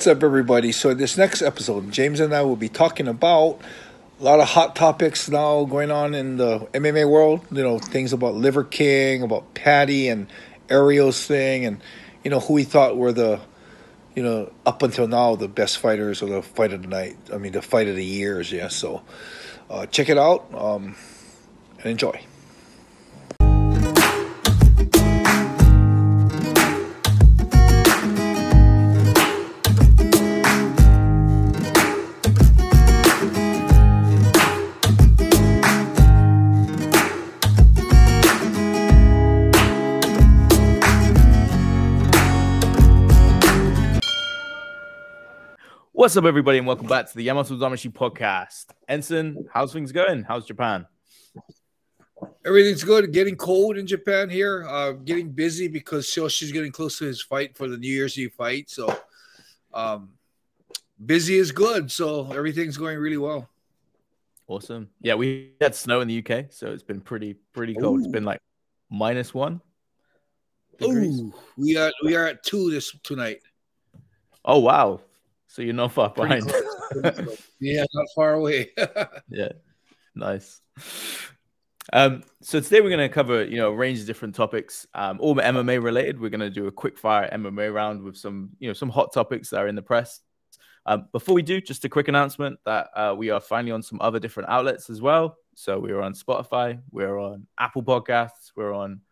What's up, everybody? So, this next episode, James and I will be talking about a lot of hot topics now going on in the MMA world. You know, things about Liver King, about Paddy and Ariel's thing, and you know who we thought were the, you know, up until now the best fighters or the fight of the night. I mean, the fight of the years. Yeah. So, uh, check it out um, and enjoy. What's up, everybody, and welcome back to the Yamato Damashi podcast. Enson, how's things going? How's Japan? Everything's good. Getting cold in Japan here. Uh, getting busy because Shoshi's getting close to his fight for the New Year's Eve fight. So, um, busy is good. So everything's going really well. Awesome. Yeah, we had snow in the UK, so it's been pretty pretty cold. Ooh. It's been like minus one. Degrees. Ooh, we are we are at two this tonight. Oh wow! So you're not far behind. yeah, not far away. yeah, nice. Um, so today we're going to cover, you know, a range of different topics, um, all MMA related. We're going to do a quick fire MMA round with some, you know, some hot topics that are in the press. Um, before we do, just a quick announcement that uh, we are finally on some other different outlets as well. So we're on Spotify, we're on Apple Podcasts, we're on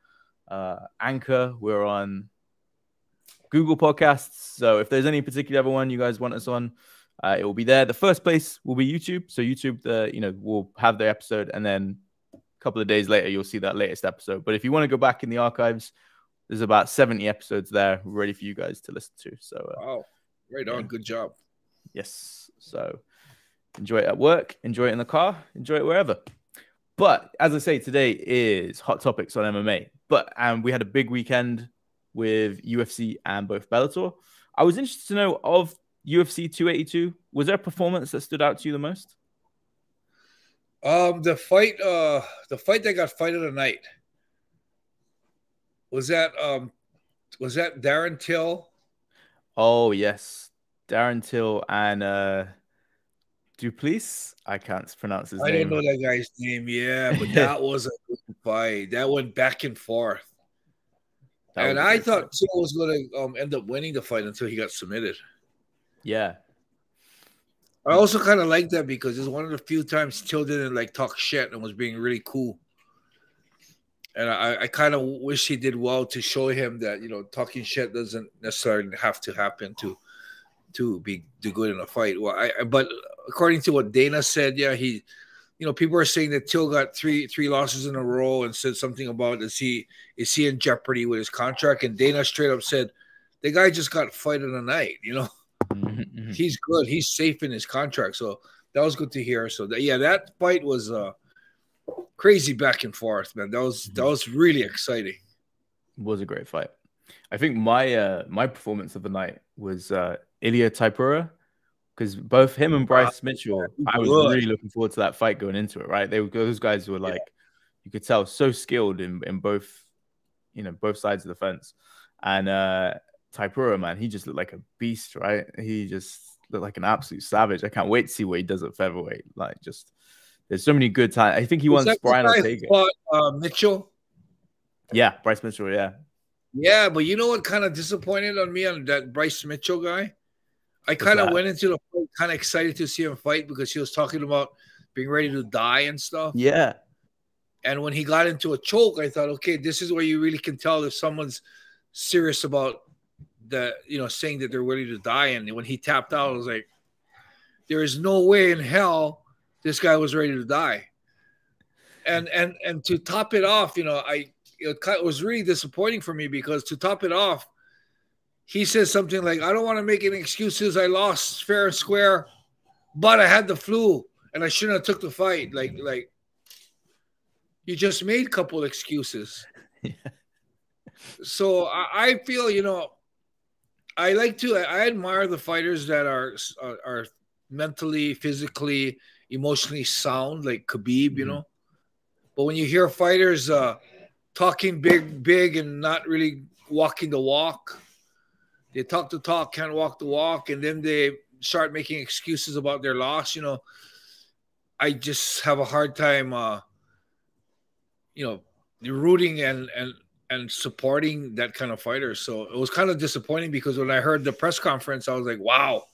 uh, Anchor, we're on Google Podcasts. So if there's any particular other one you guys want us on, uh, it will be there. The first place will be YouTube. So YouTube, the you know, will have the episode, and then a couple of days later, you'll see that latest episode. But if you want to go back in the archives, there's about 70 episodes there ready for you guys to listen to. So, uh, wow, right on, yeah. good job. Yes. So enjoy it at work, enjoy it in the car, enjoy it wherever. But as I say, today is hot topics on MMA. But and um, we had a big weekend with UFC and both Bellator. I was interested to know of UFC 282. Was there a performance that stood out to you the most? Um, the fight, uh, the fight that got fight of the night was that um, was that Darren Till? Oh yes, Darren Till and uh, du Plessis. I can't pronounce his I name. I don't know that guy's name. Yeah, but that was a good fight. That went back and forth. That and I thought Till was going to um, end up winning the fight until he got submitted. Yeah. I also kind of like that because it's one of the few times Till didn't like talk shit and was being really cool. And I, I kind of wish he did well to show him that you know talking shit doesn't necessarily have to happen to to be do good in a fight. Well, I but according to what Dana said, yeah, he you know, people are saying that Till got three three losses in a row and said something about is he is he in jeopardy with his contract? And Dana straight up said, the guy just got fight of the night. You know, mm-hmm, he's good. He's safe in his contract. So that was good to hear. So that, yeah, that fight was uh crazy back and forth, man. That was that mm-hmm. was really exciting. It was a great fight. I think my uh my performance of the night was uh Ilia Topuria because both him and Bryce Mitchell, I was really looking forward to that fight going into it. Right, they were those guys were like, yeah. you could tell, so skilled in in both, you know, both sides of the fence. And uh Topuria, man, he just looked like a beast, right? He just looked like an absolute savage. I can't wait to see what he does at featherweight. Like, just there's so many good times. I think he wants Brian Ortega. Fought, uh, Mitchell. Yeah, Bryce Mitchell. Yeah. Yeah, but you know what kind of disappointed on me on that Bryce Mitchell guy? I kind of went into the fight kind of excited to see him fight because he was talking about being ready to die and stuff. Yeah. And when he got into a choke, I thought, okay, this is where you really can tell if someone's serious about the, you know, saying that they're ready to die. And when he tapped out, I was like, there is no way in hell this guy was ready to die. And and and to top it off, you know, I it was really disappointing for me because to top it off, he says something like, I don't want to make any excuses. I lost fair and square, but I had the flu and I shouldn't have took the fight. Like, like you just made a couple excuses. Yeah. So I, I, feel, you know, I like to, I admire the fighters that are, are, are mentally, physically, emotionally sound, like Khabib, mm-hmm. you know. But when you hear fighters uh, talking big, big and not really walking the walk, they talk the talk, can't walk the walk, and then they start making excuses about their loss. You know, I just have a hard time, uh, you know, rooting and and and supporting that kind of fighter. So it was kind of disappointing because when I heard the press conference, I was like, wow.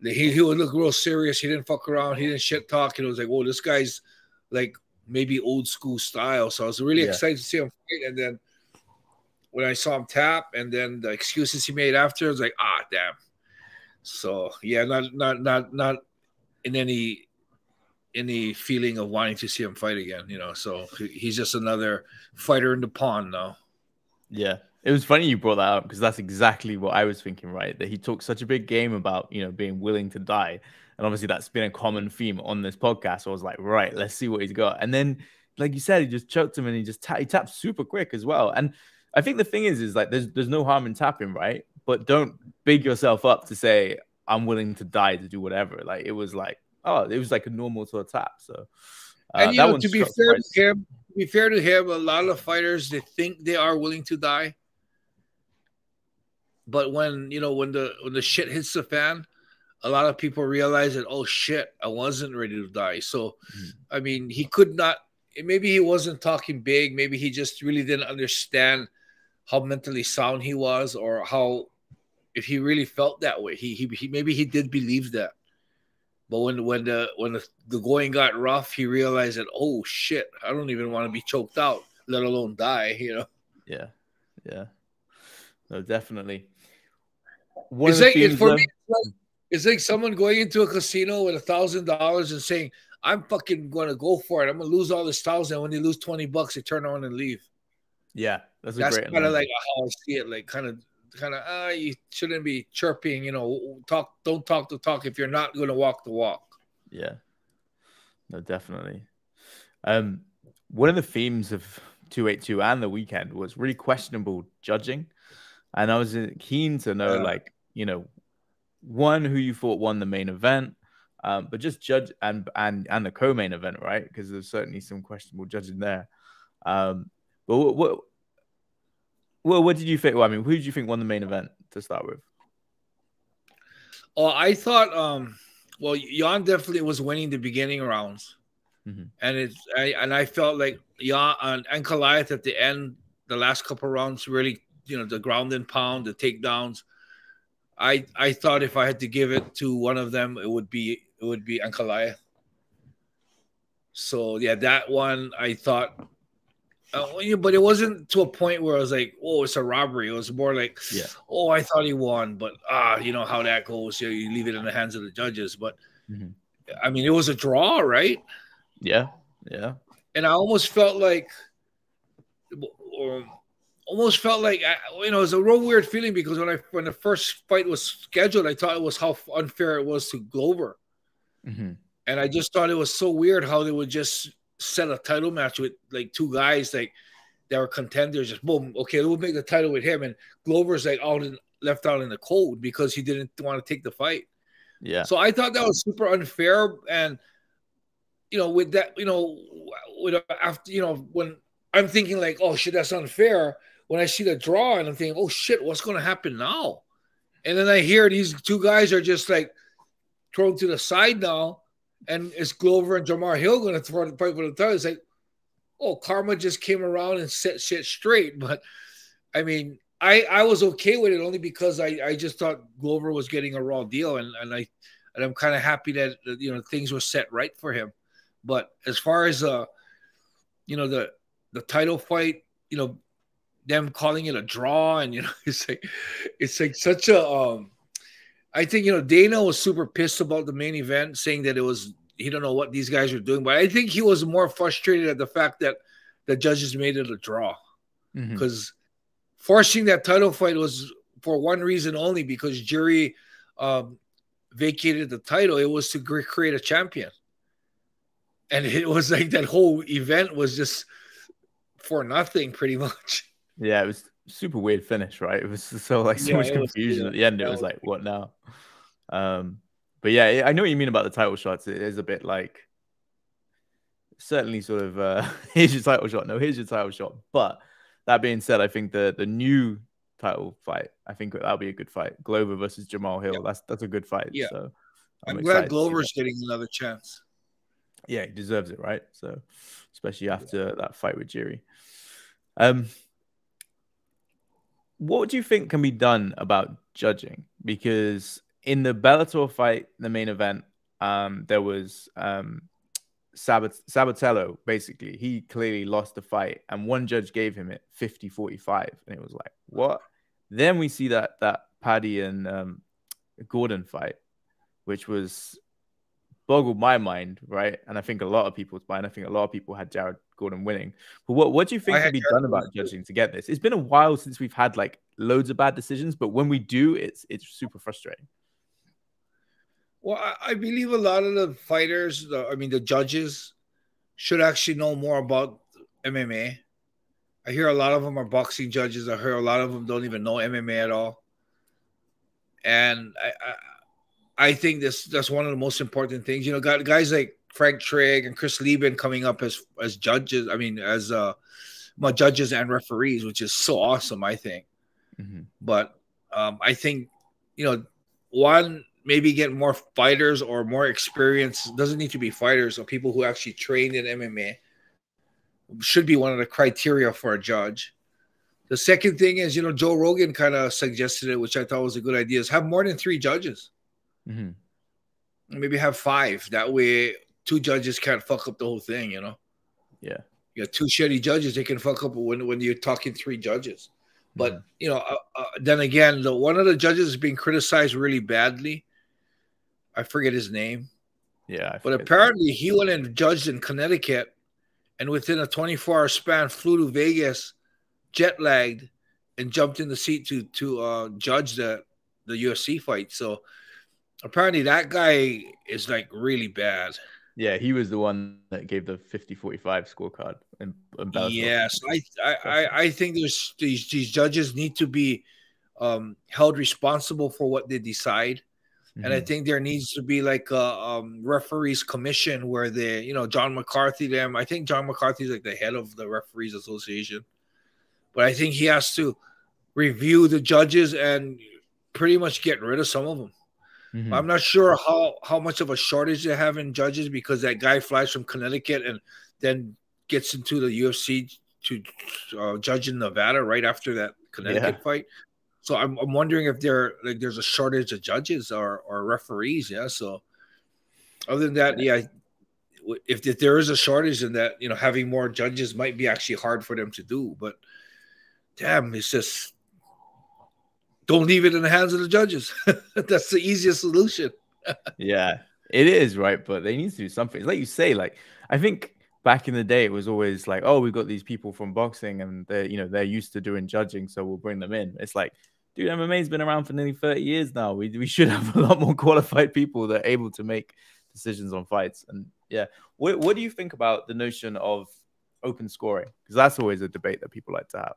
He, he would look real serious. He didn't fuck around. He didn't shit talk. And it was like, oh, this guy's like maybe old school style. So I was really yeah. excited to see him fight. And then when I saw him tap, and then the excuses he made after, I was like, ah, damn. So yeah, not not not not in any any feeling of wanting to see him fight again. You know, so he's just another fighter in the pond now. Yeah, it was funny you brought that up because that's exactly what I was thinking. Right, that he talked such a big game about you know being willing to die, and obviously that's been a common theme on this podcast. So I was like, right, let's see what he's got, and then like you said, he just choked him and he just ta- he tapped super quick as well. And I think the thing is, is like there's there's no harm in tapping, right? But don't big yourself up to say I'm willing to die to do whatever. Like it was like oh, it was like a normal sort of tap. So, uh, and you know, to be fair to him, to be fair to him, a lot of fighters they think they are willing to die, but when you know when the when the shit hits the fan, a lot of people realize that oh shit, I wasn't ready to die. So, mm-hmm. I mean, he could not. Maybe he wasn't talking big. Maybe he just really didn't understand how mentally sound he was, or how if he really felt that way. He he, he maybe he did believe that. But when when the when the, the going got rough, he realized that oh shit, I don't even want to be choked out, let alone die. You know. Yeah, yeah, no, definitely. One it's like it, for me, it's like, it's like someone going into a casino with a thousand dollars and saying, "I'm fucking going to go for it. I'm going to lose all this thousand. When they lose twenty bucks, they turn on and leave." Yeah, that's, that's kind of like how I see it. Like kind of kind of ah, uh, you shouldn't be chirping. You know, talk. Don't talk the talk if you're not going to walk the walk. Yeah, no, definitely. Um, one of the themes of 282 and the weekend was really questionable judging, and I was uh, keen to know, yeah. like, you know, one who you thought won the main event. Um, but just judge and and and the co-main event, right? Because there's certainly some questionable judging there. Um, but what, what well, what did you think? Well, I mean, who did you think won the main event to start with? Oh, I thought, um, well, Jan definitely was winning the beginning rounds, mm-hmm. and it's I, and I felt like Jan and, and Goliath at the end, the last couple rounds, really, you know, the ground and pound, the takedowns. I I thought if I had to give it to one of them, it would be it would be Ankalaev. So yeah, that one I thought uh, but it wasn't to a point where I was like, "Oh, it's a robbery." It was more like, yeah. "Oh, I thought he won," but ah, you know how that goes. You, you leave it in the hands of the judges. But mm-hmm. I mean, it was a draw, right? Yeah, yeah. And I almost felt like, um, almost felt like you know, it was a real weird feeling because when I when the first fight was scheduled, I thought it was how unfair it was to Glover, mm-hmm. and I just thought it was so weird how they would just set a title match with like two guys like that were contenders. Just boom, okay, we'll make the title with him. And Glover's like out in, left out in the cold because he didn't want to take the fight. Yeah. So I thought that was super unfair. And you know, with that, you know, with after you know when I'm thinking like, oh shit, that's unfair. When I see the draw and I'm thinking, oh shit, what's going to happen now? And then I hear these two guys are just like thrown to the side now and is Glover and Jamahal Hill going to throw the fight for the title? It's like, oh, karma just came around and set shit straight. But I mean, I I was okay with it only because I I just thought Glover was getting a raw deal, and and I and I'm kind of happy that you know things were set right for him. But as far as uh, you know the the title fight, you know, them calling it a draw, and you know, it's like it's like such a um I think you know Dana was super pissed about the main event, saying that it was he don't know what these guys are doing. But I think he was more frustrated at the fact that the judges made it a draw because mm-hmm. forcing that title fight was for one reason only because Jiri um, vacated the title. It was to create a champion, and it was like that whole event was just for nothing, pretty much. Yeah, it was super weird finish, right? It was so like so yeah, much confusion was, at the end. It was like, what now? Um, but yeah, I know what you mean about the title shots. It is a bit like certainly sort of uh, here's your title shot. No, here's your title shot. But that being said, I think the the new title fight. I think that'll be a good fight. Glover versus Jamahal Hill. That's that's a good fight. Yeah. So I'm, I'm glad Glover's getting another chance. Yeah, he deserves it, right? So especially after yeah. that fight with Jiri. Um, what do you think can be done about judging? Because in the Bellator fight, the main event, um, there was um, Sabat- Sabatello, basically. He clearly lost the fight, and one judge gave him it 50 45. And it was like, what? Then we see that that Paddy and um, Gordon fight, which was boggled my mind, right? And I think a lot of people's mind. I think a lot of people had Jared Gordon winning. But what, what do you think can be done about judging to get this? It's been a while since we've had like loads of bad decisions, but when we do, it's it's super frustrating. Well, I, I believe a lot of the fighters, the, I mean, the judges, should actually know more about MMA. I hear a lot of them are boxing judges. I hear a lot of them don't even know MMA at all. And I, I, I think this that's one of the most important things. You know, guys like Frank Trigg and Chris Leben coming up as as judges. I mean, as uh, well, judges and referees, which is so awesome. I think. Mm-hmm. But um, I think you know, one maybe get more fighters or more experience. Doesn't need to be fighters or people who actually trained in MMA. Should be one of the criteria for a judge. The second thing is, you know, Joe Rogan kind of suggested it, which I thought was a good idea, is have more than three judges. Mm-hmm. Maybe have five. That way, two judges can't fuck up the whole thing, you know? Yeah. You got two shitty judges, they can fuck up when, when you're talking three judges. But, mm-hmm. you know, uh, uh, then again, the, one of the judges is being criticized really badly I forget his name. Yeah. But apparently he went and judged in Connecticut and within a 24 hour span flew to Vegas, jet lagged, and jumped in the seat to to uh, judge the the UFC fight. So apparently that guy is like really bad. Yeah, he was the one that gave the 50-45 scorecard. In, in yes, I, I I think there's these these judges need to be um, held responsible for what they decide. Mm-hmm. And I mm-hmm. think there needs to be like a um, referees commission where they, you know, John McCarthy, them. I think John McCarthy is like the head of the referees association, but I think he has to review the judges and pretty much get rid of some of them. Mm-hmm. I'm not sure how how much of a shortage they have in judges because that guy flies from Connecticut and then gets into the UFC to uh, judge in Nevada right after that Connecticut yeah. fight. So I'm, I'm wondering if there like there's a shortage of judges or, or referees. Yeah. So other than that, yeah, if, if there is a shortage in that, you know, having more judges might be actually hard for them to do. But damn, it's just don't leave it in the hands of the judges. That's the easiest solution. yeah, it is right, but they need to do something. Like you say, like I think back in the day it was always like, oh, we've got these people from boxing and they're you know they're used to doing judging, so we'll bring them in. It's like dude, MMA's been around for nearly 30 years now. We, we should have a lot more qualified people that are able to make decisions on fights. And yeah, what, what do you think about the notion of open scoring? Because that's always a debate that people like to have.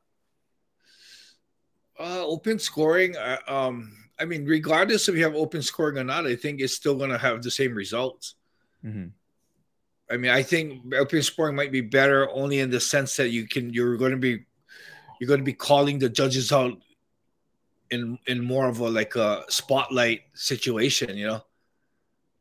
Uh, open scoring, uh, um, I mean, regardless if you have open scoring or not, I think it's still going to have the same results. Mm-hmm. I mean, I think open scoring might be better only in the sense that you can you're going to be you're going to be calling the judges out in in more of a like a spotlight situation, you know.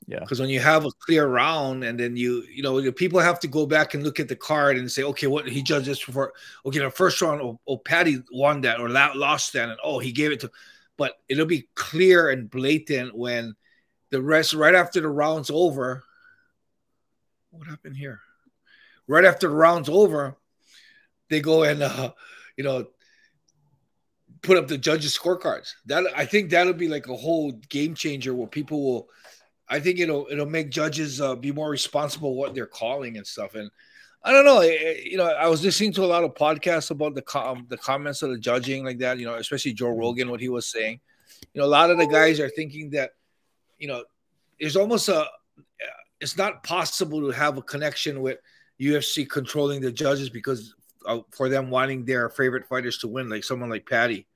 Yeah. Because when you have a clear round and then you, you know, people have to go back and look at the card and say, okay, what he judged this for? Okay, the first round, oh, oh Paddy won that or lost that, and oh, he gave it to. But it'll be clear and blatant when the rest, right after the round's over. What happened here? Right after the round's over, they go and, uh, you know, put up the judges' scorecards. That I think that'll be like a whole game changer where people will. I think it'll it'll make judges uh, be more responsible what they're calling and stuff. And I don't know, you know, I was listening to a lot of podcasts about the com- the comments of the judging like that. You know, especially Joe Rogan, what he was saying. You know, a lot of the guys are thinking that, you know, there's almost a. It's not possible to have a connection with UFC controlling the judges because uh, for them wanting their favorite fighters to win, like someone like Paddy.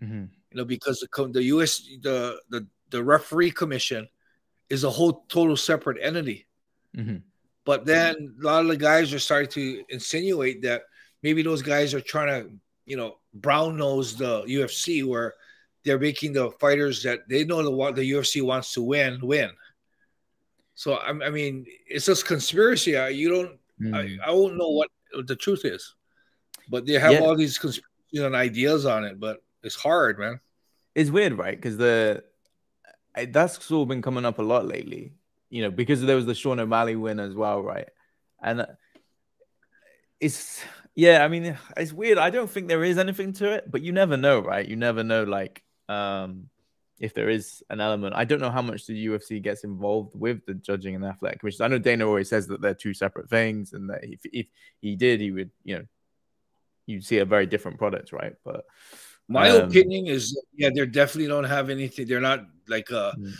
Mm-hmm. You know, because the the U.S. the the the referee commission is a whole total separate entity. Mm-hmm. But then a lot of the guys are starting to insinuate that maybe those guys are trying to you know, Brown knows the UFC where they're making the fighters that they know the what the UFC wants to win win. So I, I mean, it's just conspiracy. I, you don't, mm. I. I won't know what the truth is, but they have yeah. all these conspiracy and ideas on it. But it's hard, man. It's weird, right? Because the that's sort of been coming up a lot lately. You know, because there was the Sean O'Malley win as well, right? And uh, it's yeah, I mean, it's weird. I don't think there is anything to it, but you never know, right? You never know, like, um, if there is an element. I don't know how much the UFC gets involved with the judging and the athletic commission. I know Dana always says that they're two separate things, and that if, if he did, he would, you know, you'd see a very different product, right? But my um, opinion is, yeah, they definitely don't have anything. They're not like a, mm.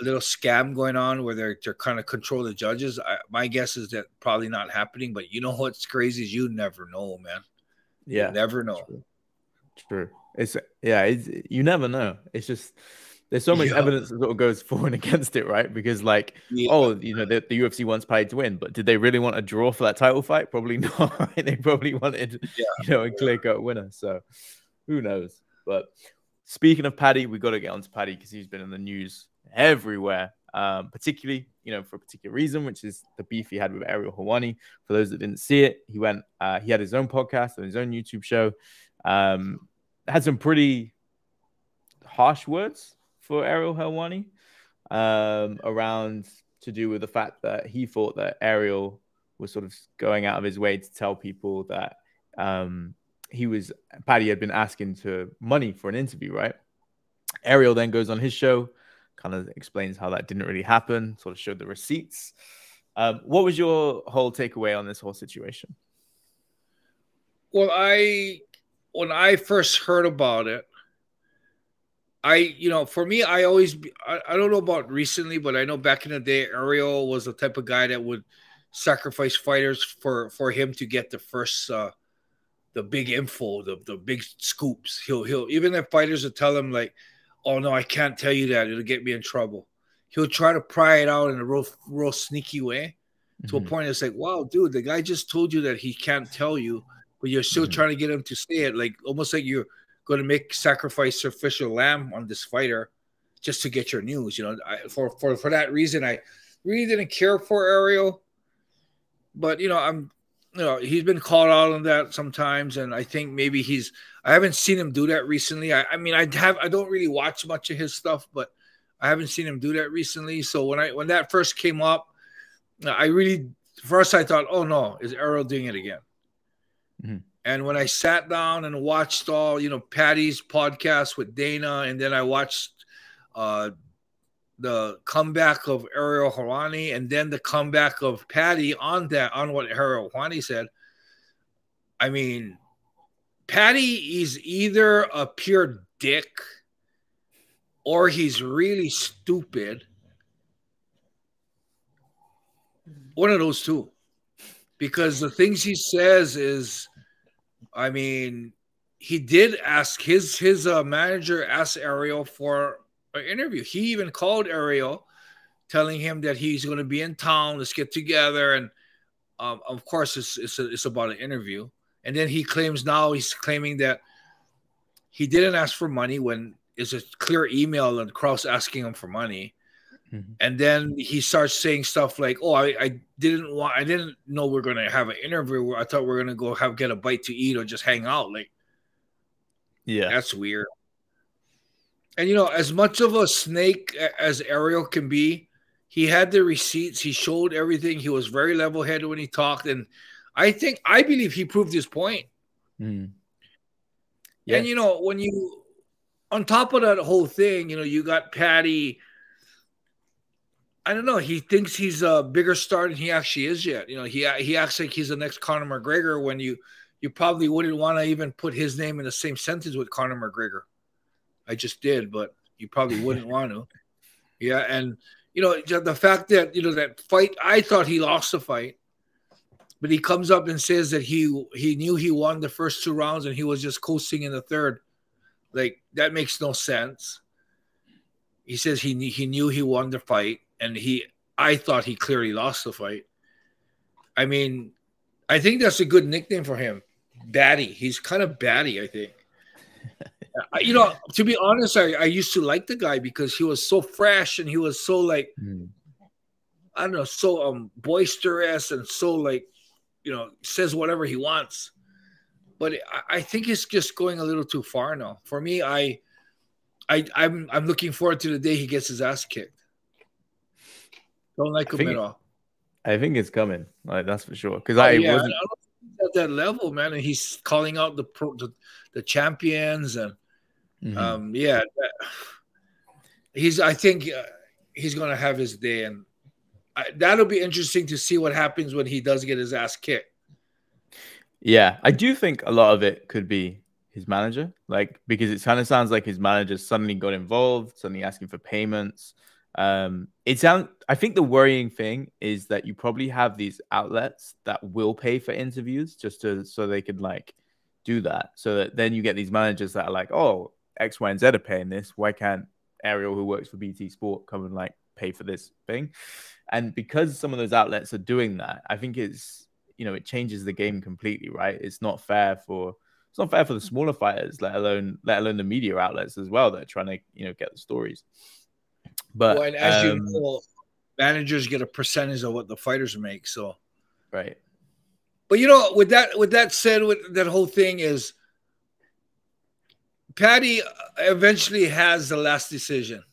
a little scam going on where they're they're kind of control the judges. I, my guess is that probably not happening. But you know what's crazy is you never know, man. Yeah, you never know. True. True. It's yeah. It's, you never know. It's just there's so much yeah. evidence that sort of goes for and against it, right? Because like, yeah. oh, you know, the, the, UFC wants paid to win, but did they really want a draw for that title fight? Probably not. Right? They probably wanted, yeah. you know, a clear cut winner. So who knows? But speaking of Paddy, we've got to get on to Paddy because he's been in the news everywhere, um, particularly, you know, for a particular reason, which is the beef he had with Ariel Helwani. For those that didn't see it, he went, uh, he had his own podcast and his own YouTube show. Um, had some pretty harsh words for Ariel Helwani um, around to do with the fact that he thought that Ariel was sort of going out of his way to tell people that um, he was Paddy had been asking to money for an interview, right? Ariel then goes on his show, kind of explains how that didn't really happen, sort of showed the receipts. Um, what was your whole takeaway on this whole situation? Well, I when I first heard about it, I you know for me I always I, I don't know about recently, but I know back in the day Ariel was the type of guy that would sacrifice fighters for for him to get the first uh the big info, the the big scoops. He'll he'll even if fighters will tell him like, "Oh no, I can't tell you that; it'll get me in trouble." He'll try to pry it out in a real real sneaky way, mm-hmm. to a mm-hmm. point it's like, "Wow, dude, the guy just told you that he can't tell you, but you're still mm-hmm. trying to get him to say it, like almost like you're going to make sacrifice official lamb on this fighter just to get your news." You know, I, for for for that reason, I really didn't care for Ariel, but you know, I'm you know he's been called out on that sometimes and i think maybe he's i haven't seen him do that recently. I, I mean i have i don't really watch much of his stuff but i haven't seen him do that recently. So when i when that first came up i really first i thought oh no is Ariel doing it again? Mm-hmm. and when i sat down and watched all you know Paddy's podcast with dana and then i watched uh the comeback of Ariel Helwani and then the comeback of Paddy on that on what Ariel Helwani said. I mean, Paddy is either a pure dick or he's really stupid. One of those two. Because the things he says is, I mean, he did ask his his uh, manager asked Ariel for interview. He even called Ariel, telling him that he's going to be in town. Let's get together. And um, of course, it's it's, a, it's about an interview. And then he claims now he's claiming that he didn't ask for money when it's a clear email and Krause asking him for money. Mm-hmm. And then he starts saying stuff like, "Oh, I, I didn't want, I didn't know we are going to have an interview. I thought we are going to go have get a bite to eat or just hang out." Like, yeah, that's weird. And you know, as much of a snake as Ariel can be, he had the receipts. He showed everything. He was very level headed when he talked, and I think I believe he proved his point. Mm. Yes. And you know, when you on top of that whole thing, you know, you got Paddy. I don't know. He thinks he's a bigger star than he actually is yet. You know, he he acts like he's the next Conor McGregor when you you probably wouldn't want to even put his name in the same sentence with Conor McGregor. I just did, but you probably wouldn't want to. Yeah, and you know the fact that you know that fight, I thought he lost the fight, but he comes up and says that he he knew he won the first two rounds and he was just coasting in the third. Like that makes no sense. He says he he knew he won the fight, and he I thought he clearly lost the fight. I mean, I think that's a good nickname for him, batty. He's kind of batty, I think. you know, to be honest, I, I used to like the guy because he was so fresh and he was so like, mm. I don't know, so um boisterous and so like, you know, says whatever he wants. But I, I think it's just going a little too far now. For me, I, I, I'm I'm looking forward to the day he gets his ass kicked. Don't like him at all. I think it's coming. Like that's for sure. Because oh, I yeah, wasn't I at that level, man. And he's calling out the pro, the, the champions and mm-hmm. um yeah, he's. I think uh, he's gonna have his day, and I, that'll be interesting to see what happens when he does get his ass kicked. Yeah, I do think a lot of it could be his manager, like because it kind of sounds like his manager suddenly got involved, suddenly asking for payments. Um, it sounds. I think the worrying thing is that you probably have these outlets that will pay for interviews just to so they could like do that. So that then you get these managers that are like, oh, X, Y, and Z are paying this. Why can't Ariel, who works for BT Sport, come and like pay for this thing? And because some of those outlets are doing that, I think it's you know it changes the game completely, right? It's not fair for it's not fair for the smaller fighters, let alone let alone the media outlets as well that are trying to you know get the stories. But well, as um, you know, managers get a percentage of what the fighters make. So, right. But you know, with that with that said, with that whole thing is, Paddy eventually has the last decision.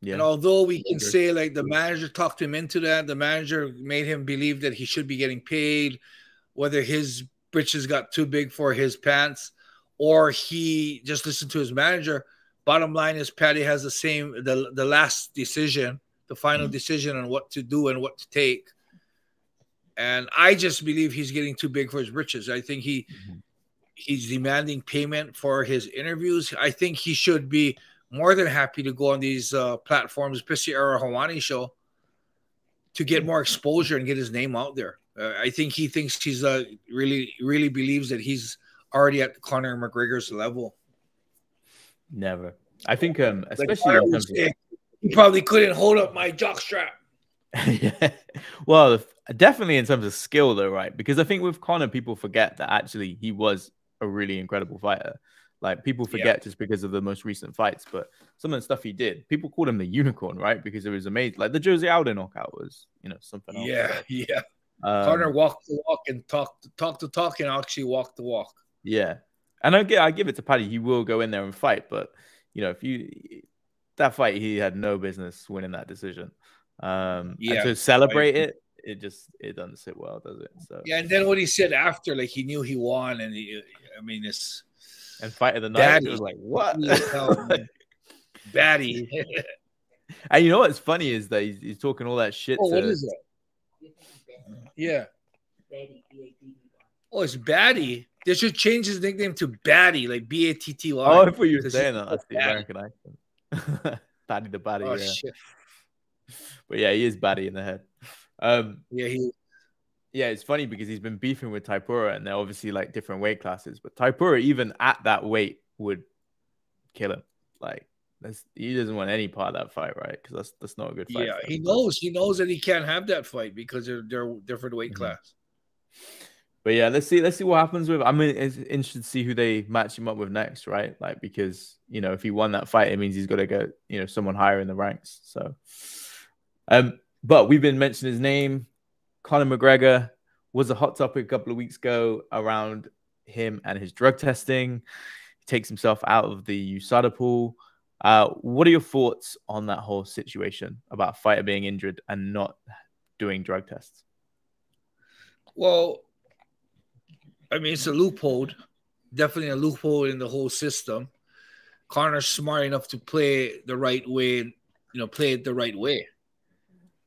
Yeah. And although we can say like the manager talked him into that, the manager made him believe that he should be getting paid, whether his britches got too big for his pants or he just listened to his manager. Bottom line is Paddy has the same the the last decision, the final mm-hmm. decision on what to do and what to take. And I just believe he's getting too big for his britches. I think he mm-hmm. He's demanding payment for his interviews. I think he should be more than happy to go on these uh, platforms, especially Ariel Helwani show, to get more exposure and get his name out there. Uh, I think he thinks he's uh, really, really believes that he's already at Conor McGregor's level. Never. I think, um, especially like he probably couldn't hold up my jockstrap. yeah. Well, definitely in terms of skill, though, right? Because I think with Conor, people forget that actually he was a really incredible fighter. Like people forget yeah. just because of the most recent fights, but some of the stuff he did, people called him the unicorn, right? Because it was amazing. Like the Jose Aldo knockout was, you know, something else. Yeah, yeah. Um, Conor walked the walk and talked talk the talk and actually walk the walk. Yeah, and I give, I give it to Paddy. He will go in there and fight, but you know, if you that fight, he had no business winning that decision. Um, yeah, to celebrate it, it just it doesn't sit well, does it? So yeah, and then what he said after, like he knew he won, and he, I mean, it's and fight of the night. It was like what, Batty. and you know what's funny is that he's, he's talking all that shit. Oh, to, what is it? Yeah. Oh, it's Batty. They should change his nickname to Batty, like B A T T Y. Oh, I thought you were saying that. That's the American accent. Batty the Batty. Oh, yeah. Shit. But yeah, he is Batty in the head. Um, yeah, he. Yeah, it's funny because he's been beefing with Topuria, and they're obviously like different weight classes. But Topuria, even at that weight, would kill him. Like that's, he doesn't want any part of that fight, right? Because that's that's not a good fight. Yeah, he knows. He knows that he can't have that fight because they're they're different weight mm-hmm. class. But yeah, let's see. Let's see what happens with. I mean, it's interested to see who they match him up with next, right? Like because you know if he won that fight, it means he's got to get you know someone higher in the ranks. So, um, but we've been mentioning his name. Conor McGregor was a hot topic a couple of weeks ago around him and his drug testing. He takes himself out of the USADA pool. Uh, what are your thoughts on that whole situation about fighter being injured and not doing drug tests? Well, I mean, it's a loophole, definitely a loophole in the whole system. Conor's smart enough to play the right way, you know, play it the right way.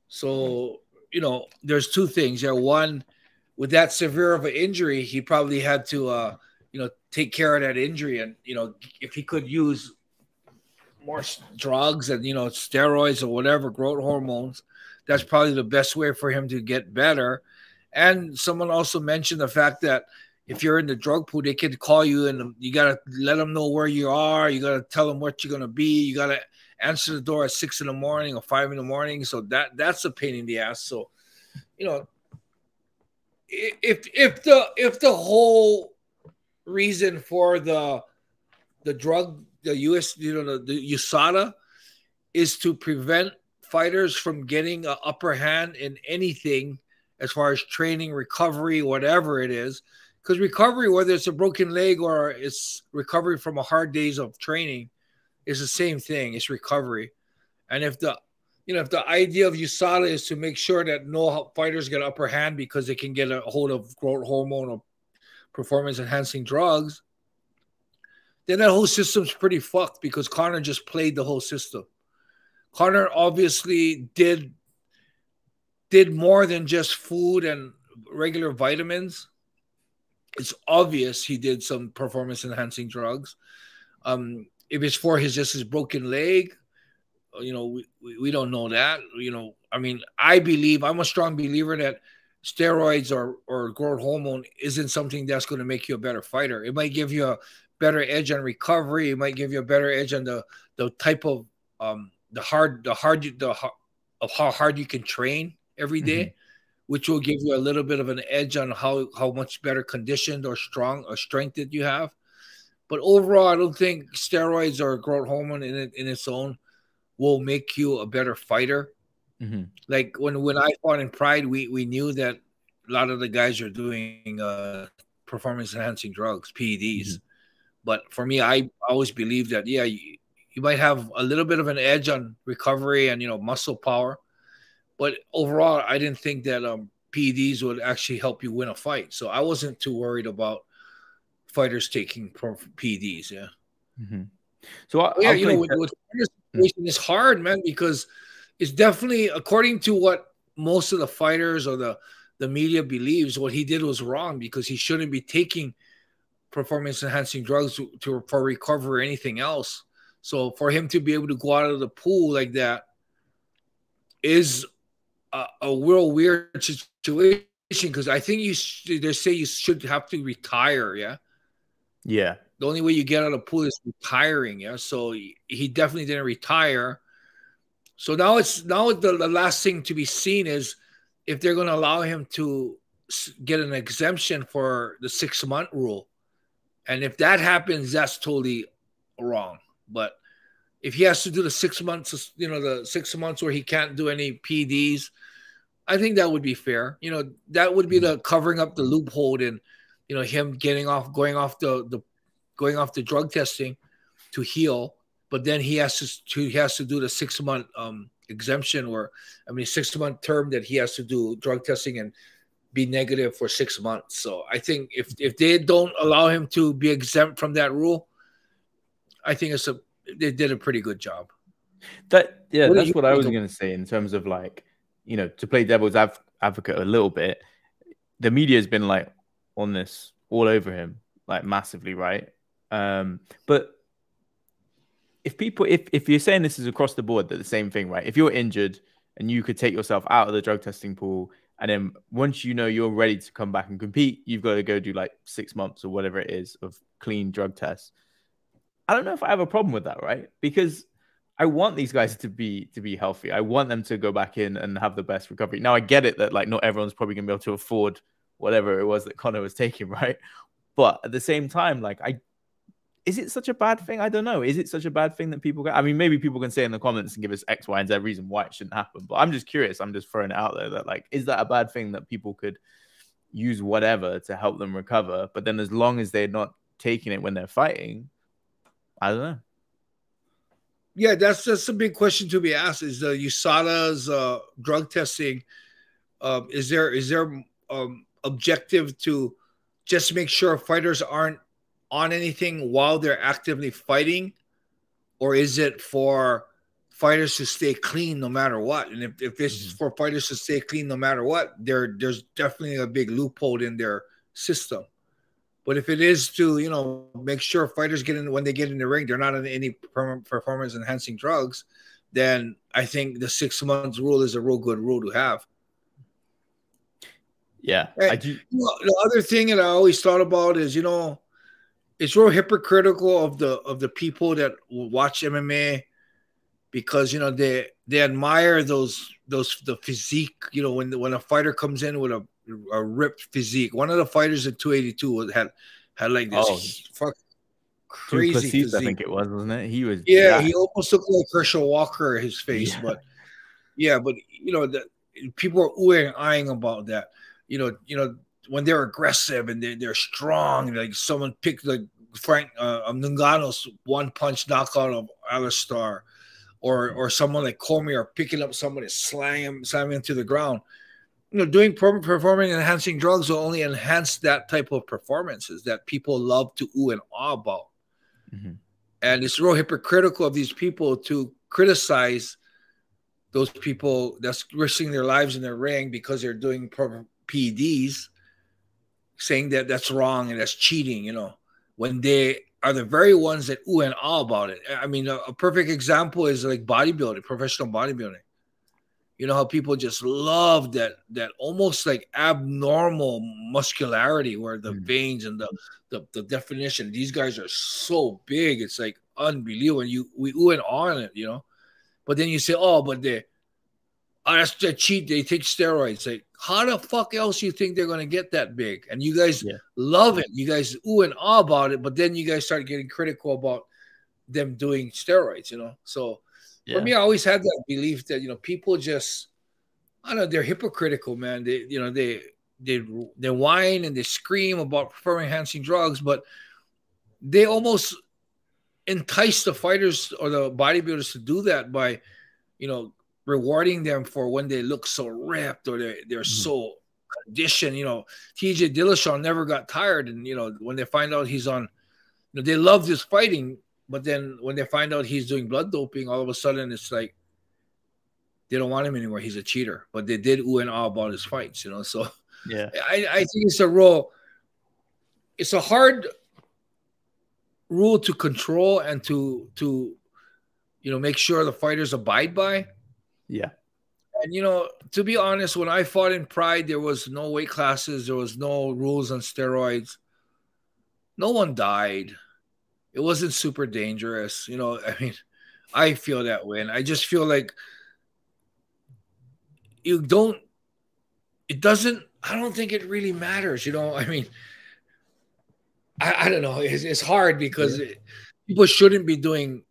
So, you know, there's two things there. One, with that severe of an injury, he probably had to, uh, you know, take care of that injury. And, you know, if he could use more drugs and, you know, steroids or whatever, growth hormones, that's probably the best way for him to get better. And someone also mentioned the fact that if you're in the drug pool, they can call you and you gotta let them know where you are. You gotta tell them what you're gonna be. You gotta answer the door at six in the morning or five in the morning. So that that's a pain in the ass. So, you know, if if the if the whole reason for the the drug the US you know the, the USADA is to prevent fighters from getting an upper hand in anything as far as training, recovery, whatever it is. Because recovery, whether it's a broken leg or it's recovery from a hard days of training, is the same thing. It's recovery. And if the you know, if the idea of USADA is to make sure that no fighters get upper hand because they can get a hold of growth hormone or performance enhancing drugs, then that whole system's pretty fucked because Conor just played the whole system. Conor obviously did did more than just food and regular vitamins. It's obvious he did some performance enhancing drugs. Um, if it's for his just his broken leg, you know, we, we don't know that. You know, I mean, I believe I'm a strong believer that steroids or or growth hormone isn't something that's going to make you a better fighter. It might give you a better edge on recovery. It might give you a better edge on the the type of um the hard the hard the of how hard you can train every day, mm-hmm. which will give you a little bit of an edge on how how much better conditioned or strong or strength that you have. But overall, I don't think steroids or growth hormone in it, in its own will make you a better fighter. Mm-hmm. Like when when I fought in Pride, we we knew that a lot of the guys are doing uh, performance enhancing drugs, PEDs. Mm-hmm. But for me, I always believe that yeah, you, you might have a little bit of an edge on recovery and you know muscle power, but overall, I didn't think that um, PEDs would actually help you win a fight. So I wasn't too worried about fighters taking PEDs, Yeah. Mm-hmm. So I, yeah, you know, with, with situation is hard, man, because it's definitely according to what most of the fighters or the the media believes what he did was wrong because he shouldn't be taking performance enhancing drugs to, to, for recovery or anything else. So for him to be able to go out of the pool like that is a, a real weird situation because I think you sh- they say you should have to retire. Yeah. Yeah. The only way you get out of pool is retiring. Yeah. So he, definitely didn't retire. So now it's now the, the last thing to be seen is if they're going to allow him to get an exemption for the six month rule. And if that happens, that's totally wrong. But if he has to do the six months, you know, the six months where he can't do any PEDs, I think that would be fair. You know, that would be mm-hmm. the covering up the loophole in, you know, him getting off, going off the the going off the drug testing to heal, but then he has to, to he has to do the six month um, exemption or I mean six month term that he has to do drug testing and be negative for six months. So I think if if they don't allow him to be exempt from that rule, I think it's a they did a pretty good job. That yeah, what that's what I was going to say in terms of like you know to play devil's av- advocate a little bit. The media has been like on this all over him like massively, right? Um, but if people, if if you're saying this is across the board, that the same thing, right? If you're injured and you could take yourself out of the drug testing pool, and then once you know you're ready to come back and compete, you've got to go do like six months or whatever it is of clean drug tests. I don't know if I have a problem with that, right? Because I want these guys to be to be healthy. I want them to go back in and have the best recovery. Now I get it that like not everyone's probably gonna be able to afford whatever it was that Conor was taking, right? But at the same time, like I is it such a bad thing? I don't know. Is it such a bad thing that people get? I mean, maybe people can say in the comments and give us X, Y, and Z reason why it shouldn't happen. But I'm just curious. I'm just throwing it out there that like, is that a bad thing that people could use whatever to help them recover? But then as long as they're not taking it when they're fighting, I don't know. Yeah, that's that's a big question to be asked. Is the USADA's uh, drug testing? Uh, is there is there um, objective to just make sure fighters aren't on anything while they're actively fighting, or is it for fighters to stay clean no matter what? And if, if this mm-hmm. is for fighters to stay clean no matter what, there there's definitely a big loophole in their system. But if it is to you know make sure fighters get in when they get in the ring, they're not on any performance enhancing drugs, then I think the six months rule is a real good rule to have. Yeah, and, I do. You know, the other thing that I always thought about is you know it's real hypocritical of the of the people that watch MMA because you know they they admire those those the physique you know when when a fighter comes in with a a ripped physique. One of the fighters at 282 had had like this Oh. fuck crazy du Plessis, physique. I think it was, wasn't it? He was. Yeah, jacked. he almost looked like Herschel Walker, his face, Yeah. but yeah, but you know, the people are oohing and eyeing about that. You know, you know, when they're aggressive and they're, they're strong, like someone picked like Frank uh, Ngannou's one punch knockout of Alistair, or or someone like Cormier picking up someone and slam him, slam him to the ground. You know, doing performing enhancing drugs will only enhance that type of performances that people love to ooh and ah about. Mhm. And it's real hypocritical of these people to criticize those people that's risking their lives in their ring because they're doing PEDs, saying that that's wrong and that's cheating, you know, when they are the very ones that ooh and all about it. I mean, a, a perfect example is like bodybuilding, professional bodybuilding. You know how people just love that that almost like abnormal muscularity where the Mm. veins and the, the the definition. These guys are so big, it's like unbelievable. And you we ooh and ah on it, you know. But then you say, oh, but they oh, that's a cheat. They take steroids. Like, how the fuck else you think they're gonna get that big? And you guys Yeah. love it. You guys ooh and ah about it, but then you guys start getting critical about them doing steroids, you know. So Yeah. for me, I always had that belief that you know people just I don't know they're hypocritical, man. They you know they they they whine and they scream about performance enhancing drugs, but they almost entice the fighters or the bodybuilders to do that by you know rewarding them for when they look so ripped or they're, they're Mhm. so conditioned. You know, TJ Dillashaw never got tired, and you know when they find out he's on, you know they love this fighting, but then when they find out he's doing blood doping, all of a sudden it's like they don't want him anymore. He's a cheater. But they did ooh and ah about his fights, you know. So yeah. I, I think it's a rule. It's a hard rule to control and to to you know make sure the fighters abide by. Yeah. And you know, to be honest, when I fought in Pride, there was no weight classes, there was no rules on steroids. No one died. It wasn't super dangerous. You know, I mean, I feel that way. And I just feel like you don't, it doesn't, I don't think it really matters. You know, I mean, I, I don't know. It's, it's hard because it, people shouldn't be doing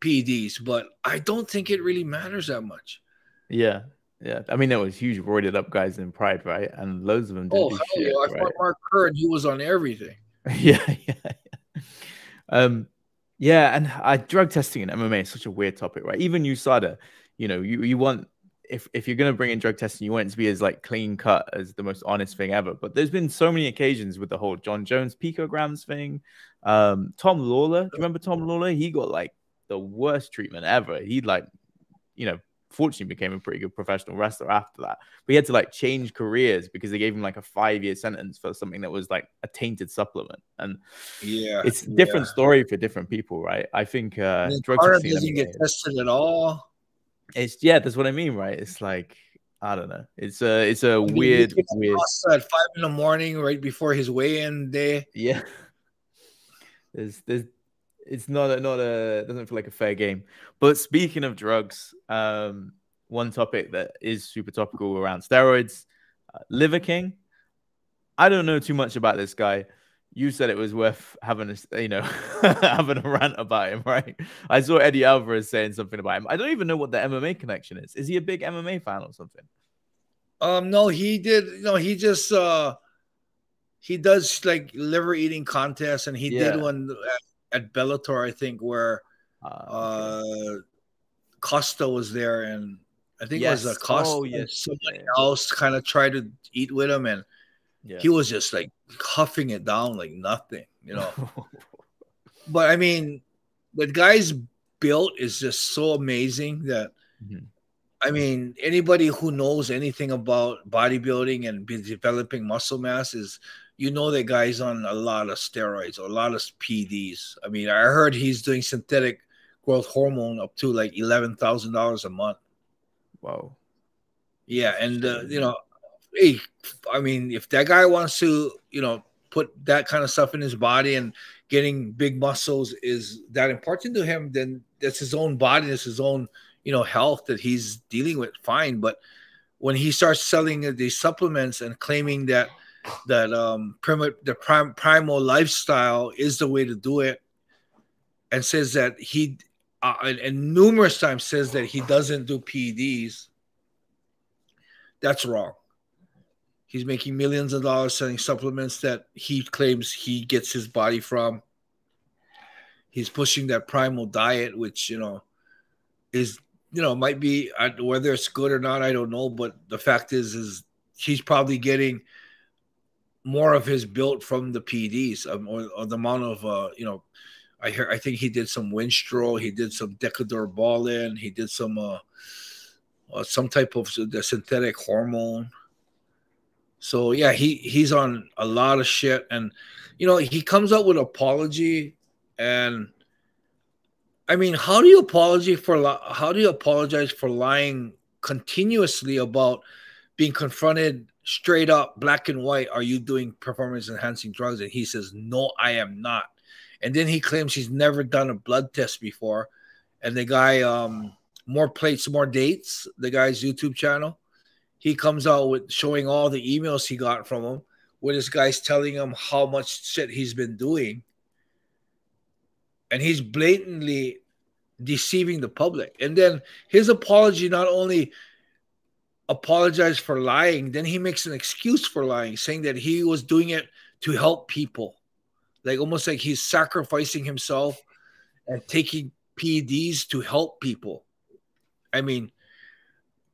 PEDs, but I don't think it really matters that much. Yeah. Yeah. I mean, there was huge roided up guys in Pride, right? And loads of them Oh, hell shit, yeah. I right? Mark Kerr he was on everything. yeah, yeah, yeah. Um, yeah, and uh, drug testing in MMA is such a weird topic, right? Even USADA, you know, you, you want if if you're gonna bring in drug testing, you want it to be as like clean cut as the most honest thing ever. But there's been so many occasions with the whole Jon Jones picograms thing. Um, Tom Lawlor, do you remember Tom Lawlor? He got like the worst treatment ever. He like, you know, fortunately became a pretty good professional wrestler after that. But he had to like change careers because they gave him like a five year sentence for something that was like a tainted supplement. And Yeah. it's a different story for different people, right? I think uh, And then drug Carter testing, doesn't get tested at all. it's yeah, that's what I mean, right? It's like I don't know. It's a it's a I mean, weird, weird. At five in the morning, right before his weigh-in day. Yeah. There's there's it's not a not a doesn't feel like a fair game. But speaking of drugs, um, one topic that is super topical around steroids, uh, Liver King. I don't know too much about this guy. You said it was worth having a you know having a rant about him, right? I saw Eddie Alvarez saying something about him. I don't even know what the MMA connection is. Is he a big MMA fan or something? Um, no, he did. No, he just uh, he does like liver eating contests, and he Yeah. did one at, at Bellator, I think, where Uh, okay. uh, Costa was there, and I think it was a Costa. Oh, yes. Somebody Yeah. else kind of tried to eat with him, and yeah. he was just like huffing it down like nothing, you know. but I mean, the guy's built is just so amazing that Mhm. I mean, anybody who knows anything about bodybuilding and developing muscle mass is you know that guy's on a lot of steroids or a lot of PDs. I mean, I heard he's doing synthetic growth hormone up to like eleven thousand dollars a month. Wow. Yeah, and uh, you know, hey, I mean, if that guy wants to, you know, put that kind of stuff in his body and getting big muscles is that important to him, then that's his own body, that's his own, you know, health that he's dealing with. Fine, but when he starts selling these supplements and claiming that that um the prim- primal lifestyle is the way to do it and says that he uh, and, and numerous times says that he doesn't do PEDs that's wrong. He's making millions of dollars selling supplements that he claims he gets his body from. He's pushing that primal diet which you know is you know might be whether it's good or not i don't know but the fact is is he's probably getting more of his built from the PDs um, or, or, the amount of uh, you know. I hear I think he did some Winstrol, he did some Deca-Durabolin, he did some uh, uh, some type of the synthetic hormone. So yeah, he he's on a lot of shit, and you know he comes out with apology, and I mean, how do you apologize for how do you apologize for lying continuously about being confronted straight up black and white are you doing performance enhancing drugs? And he says no i am not. And then he claims he's never done a blood test before. And the guy um more plates more dates the guy's youtube channel. He comes out with showing all the emails he got from him where this guy's telling him how much shit he's been doing. And he's blatantly deceiving the public. And then his apology not only apologized for lying. Then he makes an excuse for lying, saying that he was doing it to help people, like almost like he's sacrificing himself and taking PEDs to help people. I mean,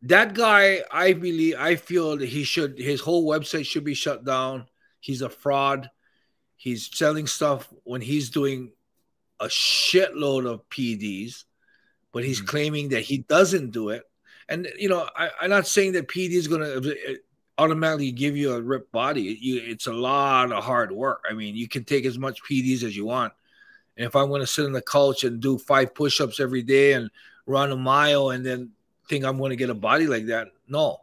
that guy, I believe, I feel that he should, his whole website should be shut down. He's a fraud. He's selling stuff when he's doing a shitload of PEDs, but he's mm-hmm. claiming that he doesn't do it and you know, I, am not saying that PD is going to uh, automatically give you a ripped body. You, it's a lot of hard work. I mean, you can take as much PEDs as you want. And if I'm going to sit on the couch and do five push-ups every day and run a mile and then think I'm going to get a body like that, no.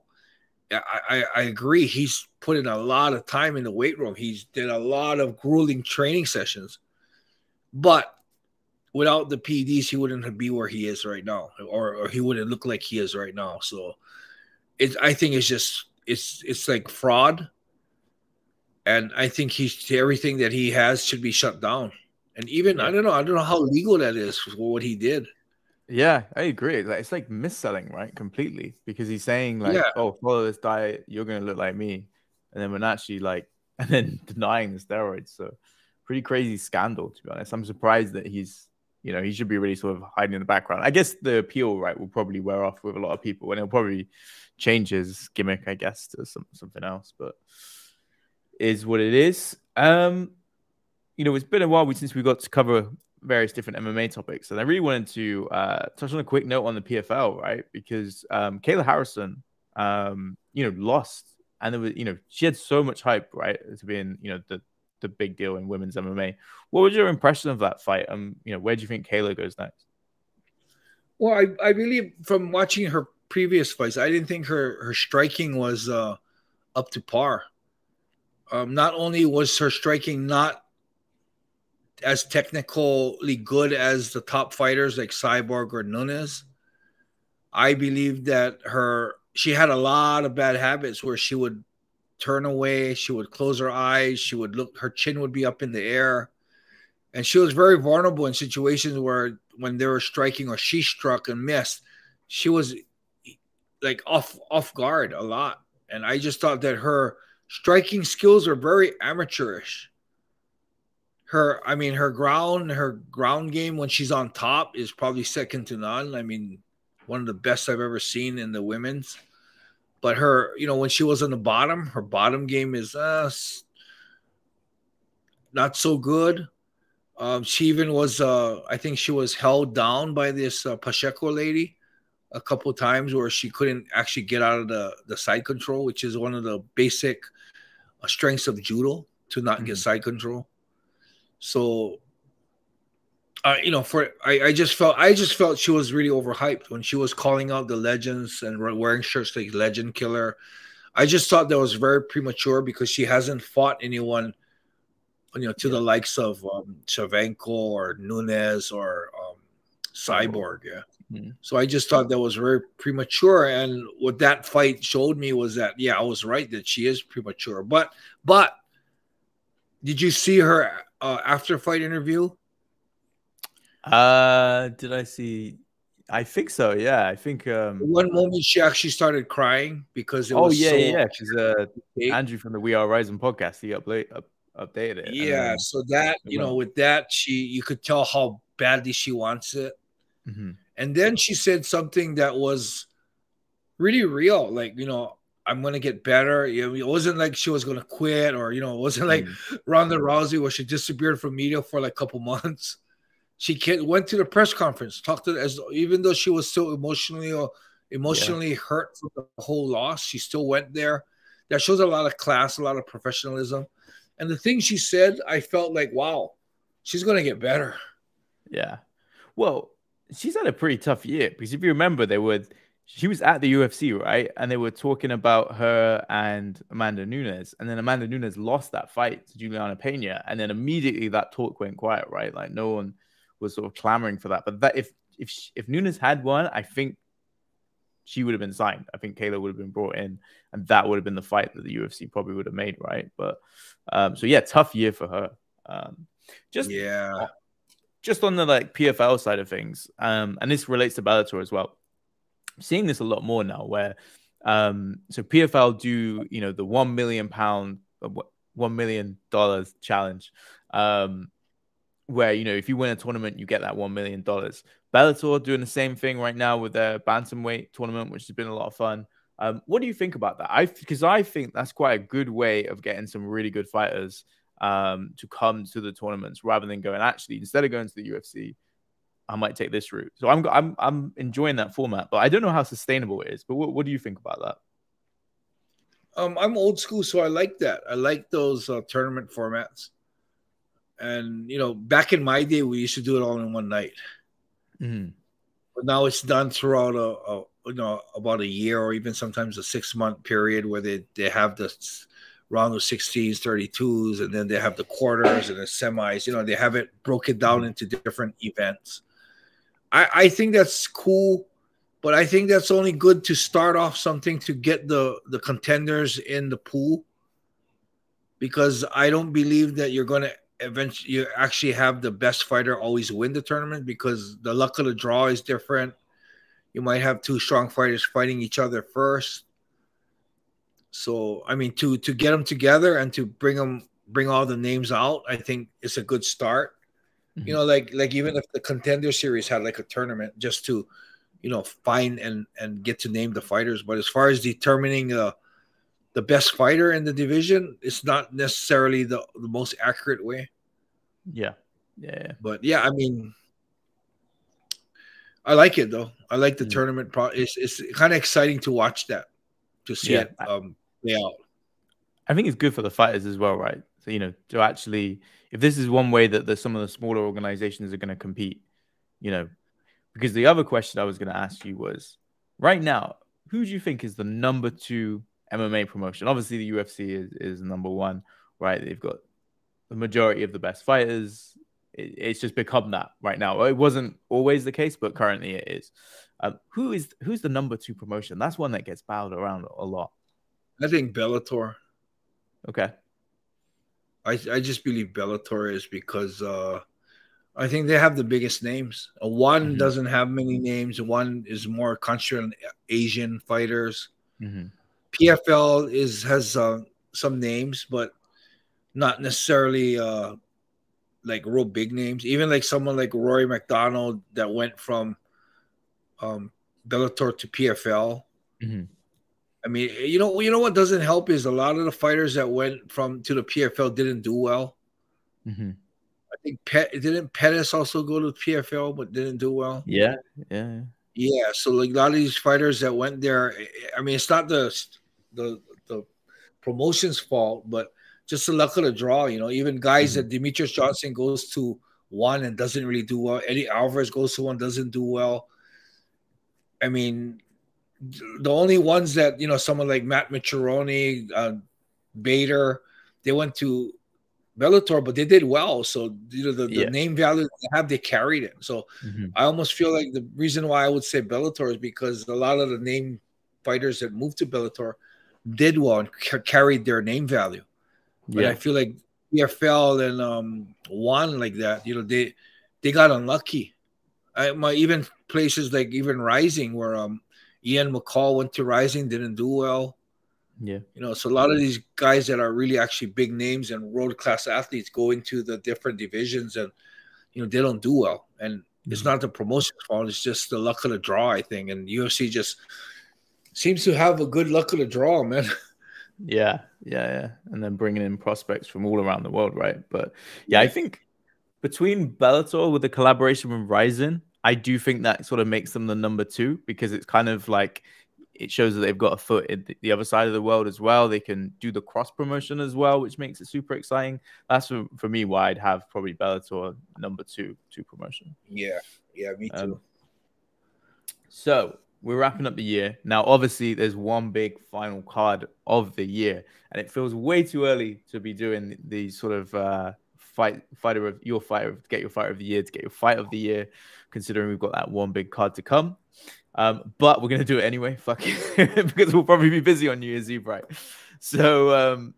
I, I, I agree. He's put in a lot of time in the weight room. He's did a lot of grueling training sessions. But without the PEDs, he wouldn't be where he is right now, or, or he wouldn't look like he is right now. So, it I think it's just it's it's like fraud, and I think he's everything that he has should be shut down. And even I don't know, I don't know how legal that is for what he did. Yeah, I agree. Like it's like misselling, right? Completely, because he's saying like, yeah. "Oh, follow this diet, you're gonna look like me," and then when actually like, and then denying the steroids. So, pretty crazy scandal to be honest. I'm surprised that he's you know, he should be really sort of hiding in the background. I guess the appeal, right, will probably wear off with a lot of people, and he'll probably change his gimmick, I guess, to some something else. But is what it is. Um, you know, it's been a while since we got to cover various different MMA topics, and I really wanted to uh, touch on a quick note on the PFL, right? Because um, Kayla Harrison, um, you know, lost, and there was, you know, she had so much hype, right, to being, you know, the the big deal in women's MMA. What was your impression of that fight? Um, you know, where do you think Kayla goes next? Well, I, I believe from watching her previous fights, I didn't think her her striking was uh, up to par. Um, not only was her striking not as technically good as the top fighters like Cyborg or Nunes, I believe that her she had a lot of bad habits where she would turn away. She would close her eyes. She would look, her chin would be up in the air. And she was very vulnerable in situations where when they were striking or she struck and missed, she was like off off guard a lot. And I just thought that her striking skills were very amateurish. Her, I mean, her ground, her ground game when she's on top is probably second to none. I mean, one of the best I've ever seen in the women's. But her, you know, when she was on the bottom, her bottom game is uh, not so good. Um, she even was, uh, I think she was held down by this uh, Pacheco lady a couple times where she couldn't actually get out of the, the side control, which is one of the basic uh, strengths of judo to not mm-hmm. get side control. So uh, you know, for I, I just felt I just felt she was really overhyped when she was calling out the legends and wearing shirts like Legend Killer. I just thought that was very premature because she hasn't fought anyone, you know, to yeah. the likes of um, or Nunes or um, Cyborg, yeah. Mm-hmm. So I just thought that was very premature. And what that fight showed me was that, yeah, I was right that she is premature. But, but did you see her uh, after fight interview? Uh, did I see? I think so. Yeah, I think um one moment she actually started crying because it oh was yeah so yeah yeah she's uh Andrew from the We Are Rising podcast he update up, updated it yeah so that you know with that she you could tell how badly she wants it mm-hmm. and then she said something that was really real like you know I'm gonna get better. It wasn't like she was gonna quit, or you know, it wasn't like mm. Ronda Rousey where she disappeared from media for like a couple months she went to the press conference, talked to as even though she was still emotionally uh, emotionally yeah. hurt from the whole loss, she still went there. That shows a lot of class, a lot of professionalism. And the thing she said, I felt like, wow, she's gonna get better. Yeah. Well, she's had a pretty tough year because if you remember, they were she was at the UFC, right? And they were talking about her and Amanda Nunes. And then Amanda Nunes lost that fight to Juliana Pena. And then immediately that talk went quiet, right? Like no one was sort of clamoring for that. But that if if if Nunes had won, I think she would have been signed. I think Kayla would have been brought in, and that would have been the fight that the UFC probably would have made, right? But um, so yeah, tough year for her. Um, just yeah, just on the like PFL side of things, um, and this relates to Bellator as well. I'm seeing this a lot more now, where um, so PFL do you know the one million pound, uh, one million dollars challenge, um, where you know if you win a tournament, you get that one million dollars. Bellator doing the same thing right now with their bantamweight tournament, which has been a lot of fun. Um, what do you think about that? I because I think that's quite a good way of getting some really good fighters um, to come to the tournaments rather than going actually instead of going to the UFC, I might take this route. So I'm I'm I'm enjoying that format, but I don't know how sustainable it is. But what, what do you think about that? Um, I'm old school, so I like that. I like those uh, tournament formats. And you know, back in my day, we used to do it all in one night. Mm-hmm. But now it's done throughout a, a, you know about a year or even sometimes a six month period where they they have the round of 16s, 32s, and then they have the quarters and the semis. You know, they have it broken down into different events. I, I think that's cool, but I think that's only good to start off something to get the the contenders in the pool because I don't believe that you're going to eventually you actually have the best fighter always win the tournament because the luck of the draw is different. You might have two strong fighters fighting each other first. So I mean, to to get them together and to bring them bring all the names out, I think it's a good start. Mm-hmm. You know, like like even if the contender series had like a tournament just to, you know, find and and get to name the fighters. But as far as determining uh the best fighter in the division it's not necessarily the, the most accurate way. Yeah. Yeah. But yeah, I mean, I like it though. I like the mm. tournament. Pro- it's it's kind of exciting to watch that, to see yeah. it um, play out. I think it's good for the fighters as well, right? So you know, to actually, if this is one way that the, some of the smaller organizations are going to compete, you know, because the other question I was going to ask you was, right now, who do you think is the number two MMA promotion. Obviously, the UFC is, is number one, right? They've got the majority of the best fighters. It, it's just become that right now. It wasn't always the case, but currently it is. Um, who is who's the number two promotion? That's one that gets bowed around a lot. I think Bellator. Okay. I I just believe Bellator is because uh, I think they have the biggest names. Uh, one mm-hmm. doesn't have many names. One is more country on Asian fighters. Mm-hmm. PFL is has uh, some names, but not necessarily uh, like real big names. Even like someone like Rory MacDonald that went from um, Bellator to PFL. Mm-hmm. I mean, you know, you know what doesn't help is a lot of the fighters that went from to the PFL didn't do well. Mm-hmm. I think Pet didn't Pettis also go to PFL but didn't do well. Yeah, yeah. Yeah, so like a lot of these fighters that went there, I mean, it's not the the the promotion's fault, but just the luck of the draw. You know, even guys mm-hmm. that Demetrious Johnson goes to one and doesn't really do well. Eddie Alvarez goes to one, doesn't do well. I mean, the only ones that you know, someone like Matt Mitrione, uh, Bader, they went to Bellator, but they did well. So you know the, the Yeah. name value they have, they carried it. So Mhm. I almost feel like the reason why I would say Bellator is because a lot of the name fighters that moved to Bellator did well and ca- carried their name value. But I feel like EFL and um one like that, you know, they they got unlucky. I my even places like even Rizin where um Ian McCall went to Rizin, didn't do well. Yeah. You know, so a lot of these guys that are really actually big names and world class athletes go into the different divisions and you know they don't do well. And it's not the promotion's fault, it's just the luck of the draw, I think. And UFC just seems to have a good luck of the draw, man. Yeah, yeah, yeah. And then bringing in prospects from all around the world, right? But yeah, I think between Bellator with the collaboration with Rizin, I do think that sort of makes them the number two because it's kind of like it shows that they've got a foot in the- the other side of the world as well. They can do the cross promotion as well, which makes it super exciting. That's for, for me why I'd have probably Bellator number two, two promotion. Yeah, yeah, me too. Um, So we're wrapping up the year now. Obviously, there's one big final card of the year, and it feels way too early to be doing the sort of uh, fight fighter of your fighter get your fighter of the year to get your fight of the year, considering we've got that one big card to come. Um, but we're gonna do it anyway, fuck it, because we'll probably be busy on New Year's Eve, right? So, um,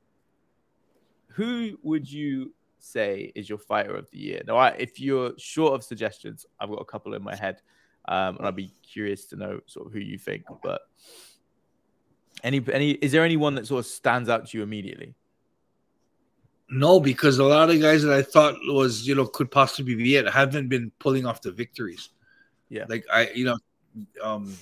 who would you say is your fighter of the year? Now, I, if you're short of suggestions, I've got a couple in my head, um, and I'd be curious to know sort of who you think. But any, any, is there anyone that sort of stands out to you immediately? No, because a lot of guys that I thought was, you know, could possibly be it haven't been pulling off the victories. Yeah. Like I, you know, um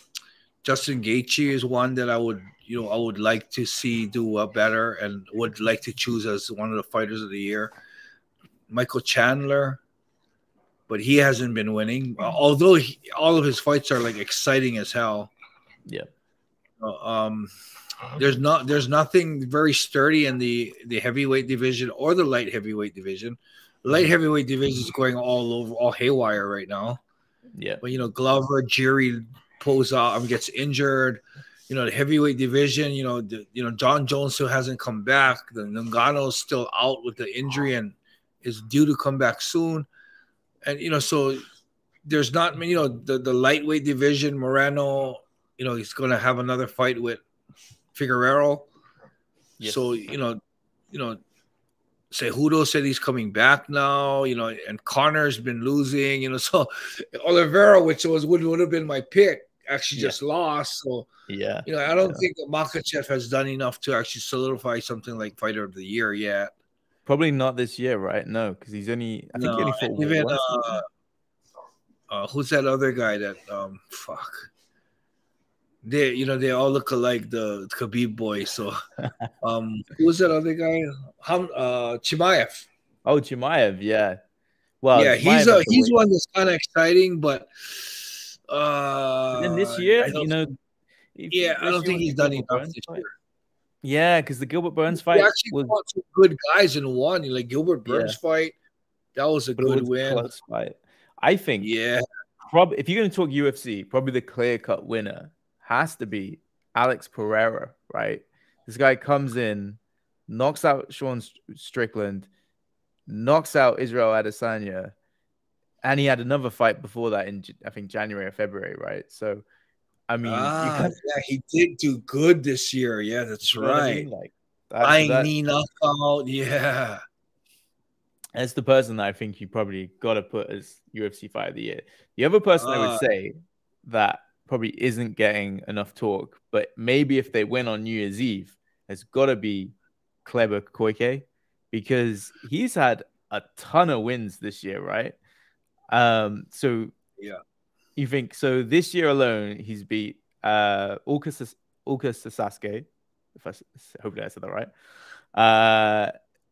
Justin Gaethje is one that I would, you know, I would like to see do uh, better and would like to choose as one of the fighters of the year. Michael Chandler, but he hasn't been winning. Although he, all of his fights are like exciting as hell. Yeah. Uh, um, there's not there's nothing very sturdy in the the heavyweight division or the light heavyweight division. Light heavyweight division is going all over all haywire right now. Yeah, But you know, Glover, Jiri pulls out, um, gets injured. You know, the heavyweight division. You know, the, you know Jon Jones still hasn't come back. The Ngannou is still out with the injury and is due to come back soon. And you know, so there's not many. You know, the the lightweight division, Moreno. You know, he's going to have another fight with Figueroa. Yes. So you know, you know, Cejudo said he's coming back now. You know, and Conor's been losing. You know, so Oliveira, which was would would have been my pick, actually Yeah. just lost. So yeah, you know, I don't Yeah. think that Makhachev has done enough to actually solidify something like fighter of the year yet. Probably not this year, right? No, because he's only, I think only fought even uh, uh, who's that other guy that um fuck. They, you know, they all look alike, the Khabib boy. So, um, who's that other guy? Ham, uh, Chimaev. oh, Chimaev, yeah. Well, yeah, Chimaev he's a he's wait. one that's kind of exciting, but uh, And this year, you know, yeah, I don't think he's done enough this year. Yeah, because the Gilbert Burns fight actually was, fought some good guys in one. Like Gilbert Burns fight, that was a but good was a win. close fight. I think Yeah, prob- if you're going to talk UFC, probably the clear cut winner has to be Alex Pereira, right? This guy comes in, knocks out Sean Strickland, knocks out Israel Adesanya, and he had another fight before that in I think January or February, right? So, I mean, ah, yeah, he did do good this year. Yeah, that's right. I mean? Like that, Flying that- knockout. Yeah, that's the person that I think you probably got to put as UFC fight of the year. The other person I Uh, would say that probably isn't getting enough talk, but maybe if they win on New Year's Eve, has got to be Kleber Koike because he's had a ton of wins this year, right? Um, so Yeah. You think so? This year alone, he's beat uh Ulka Ulka Sasaki, if I s- hopefully I said that right. Uh,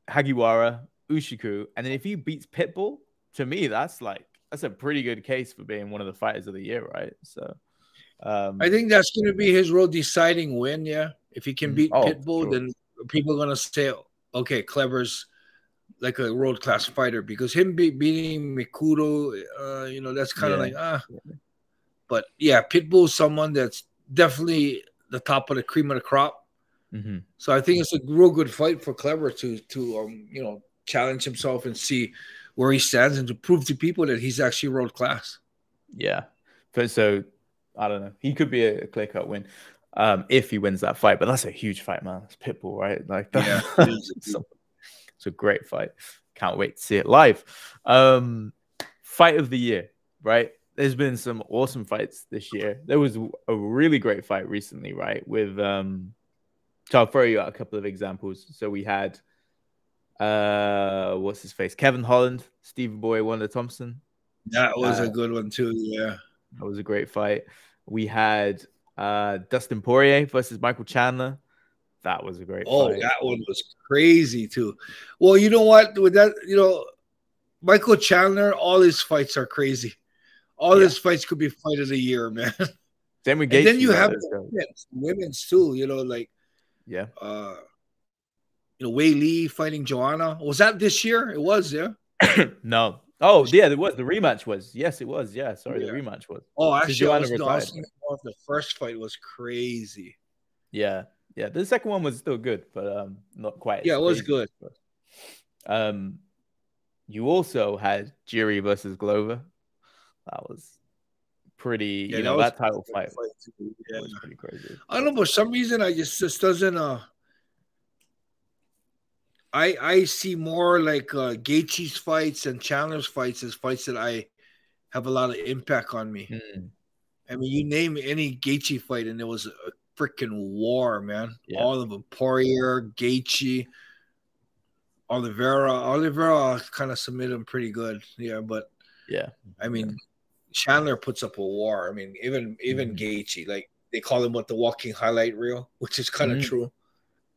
Hagiwara, Ushiku, and then if he beats Pitbull, to me that's like that's a pretty good case for being one of the fighters of the year, right? So, um, I think that's going to be his real deciding win. Yeah, if he can Mhm. beat Oh, Pitbull, sure. then people are going to say, okay, Kleber's like a world class fighter because him be- beating Mikuro, uh, you know, that's kind of Yeah. like ah. But yeah, Pitbull's someone that's definitely the top of the cream of the crop. mhm. So I think it's a real good fight for Kleber to to um you know challenge himself and see where he stands and to prove to people that he's actually world class. Yeah. But so I don't know. He could be a clear cut win um, if he wins that fight. But that's a huge fight, man. It's Pitbull, right? Like, yeah, it's, a, great fight. Can't wait to see it live. Um, fight of the year, right? There's been some awesome fights this year. There was a really great fight recently, right? With um, so I'll throw you out a couple of examples. So we had uh, what's his face? Kevin Holland, Steve Boy, Wonder Thompson. That was uh, a good one too. Yeah, that was a great fight. We had uh, Dustin Poirier versus Michael Chandler. That was a great. Oh, fight. that one was crazy too. Well, you know what? With that, you know, Michael Chandler, all his fights are crazy. All yeah. his fights could be fight of the year, man. Then we get then you have the women's, women's too. You know, like yeah. Uh, you know, Weili fighting Joanna. Was that this year? It was, yeah. no. Oh, yeah, there was the rematch was. Yes, it was. Yeah, sorry, yeah. the rematch was. Oh, actually, Joanna was, no, the first fight was crazy. Yeah, yeah. The second one was still good, but um, not quite. Yeah, it was good. Um, you also had Jiri versus Glover. That was pretty. Yeah, you know, that, that title fight, fight yeah. was pretty crazy. I don't know, for some reason, I just just doesn't. Uh, I I see more like uh, Gaethje's fights and Chandler's fights as fights that I have a lot of impact on me. Mm. I mean, you name any Gaethje fight, and it was a freaking war, man. Yeah. All of them, Poirier, Gaethje, Oliveira. Oliveira kind of submitted him pretty good, yeah. But yeah, I mean, Chandler puts up a war. I mean, even even mm. Gaethje, like they call him what the walking highlight reel, which is kind of mm. true.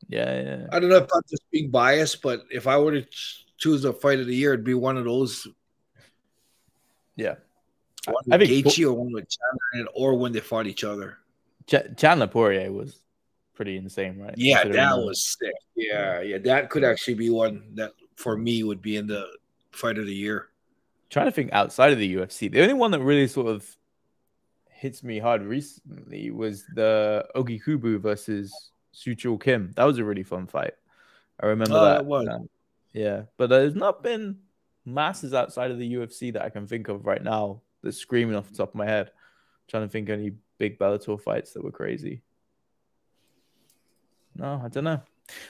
Yeah, yeah. I don't know if I'm just being biased, but if I were to choose a fight of the year, it'd be one of those. Yeah. One with I think Gaethje or one with Chandler, or when they fought each other. Ch- Chandler Poirier was pretty insane, right? Yeah, that was sick. Yeah, yeah, that could actually be one that for me would be in the fight of the year. trying to think outside of the UFC, the only one that really sort of hits me hard recently was the Ougikubo versus Soo Chul Kim. That was a really fun fight. I remember oh, that. Was. Um, yeah, but there's not been masses outside of the UFC that I can think of right now that's screaming off the top of my head. I'm trying to think any big Bellator fights that were crazy. No, I don't know.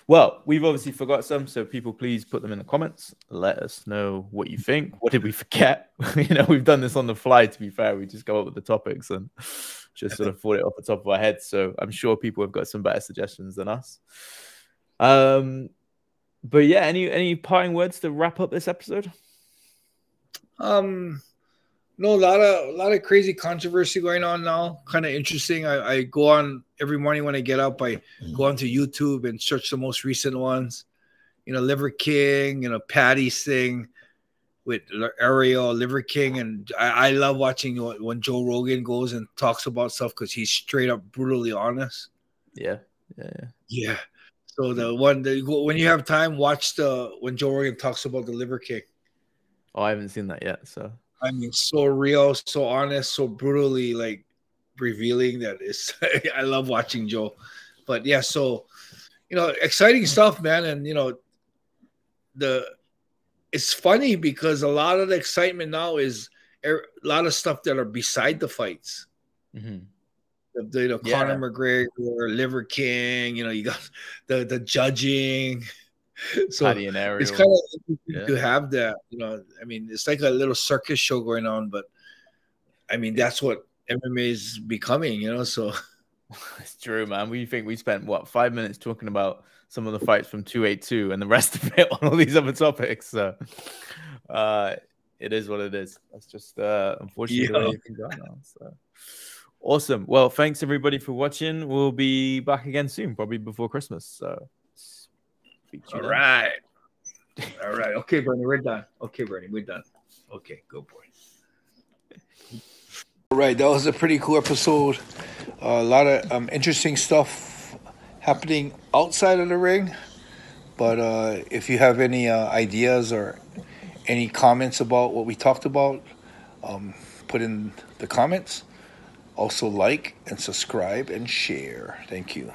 Well, we've obviously forgot some, so people please put them in the comments. Let us know what you think. What did we forget? you know, we've done this on the fly. To be fair, we just go up with the topics and just sort of thought it off the top of our heads. So I'm sure people have got some better suggestions than us. Um, but yeah, any any parting words to wrap up this episode? Um, no, a lot of a lot of crazy controversy going on now. Kind of interesting. I, I go on every morning when I get up. I mm-hmm. go onto YouTube and search the most recent ones. You know, Liver King. You know, Paddy's thing with Ariel, Liver King, and I, I love watching when Joe Rogan goes and talks about stuff because he's straight up brutally honest. Yeah, yeah, yeah. yeah. So the one that when you have time, watch the when Joe Rogan talks about the Liver King. Oh, I haven't seen that yet. So I mean, so real, so honest, so brutally like revealing that is. I love watching Joe, but yeah, so you know, exciting stuff, man, and you know, the it's funny because a lot of the excitement now is er, a lot of stuff that are beside the fights. Mm-hmm. The, the, you know, yeah. Conor McGregor, Liver King. You know, you got the the judging. So it's kind of yeah. to have that. You know, I mean, it's like a little circus show going on, but I mean, that's what MMA is becoming. You know, so it's true, man. We think we spent what five minutes talking about some of the fights from 282 and the rest of it on all these other topics. So uh, it is what it is. That's just uh, unfortunately yeah. So awesome. Well, thanks everybody for watching. We'll be back again soon, probably before Christmas. So all then. right. All right. Okay, Bernie, we're done. Okay, Bernie, we're done. Okay, go boy. All right, that was a pretty cool episode. Uh, a lot of um, interesting stuff happening outside of the ring. But uh, if you have any uh, ideas or any comments about what we talked about, um, put in the comments. Also, like and subscribe and share. Thank you.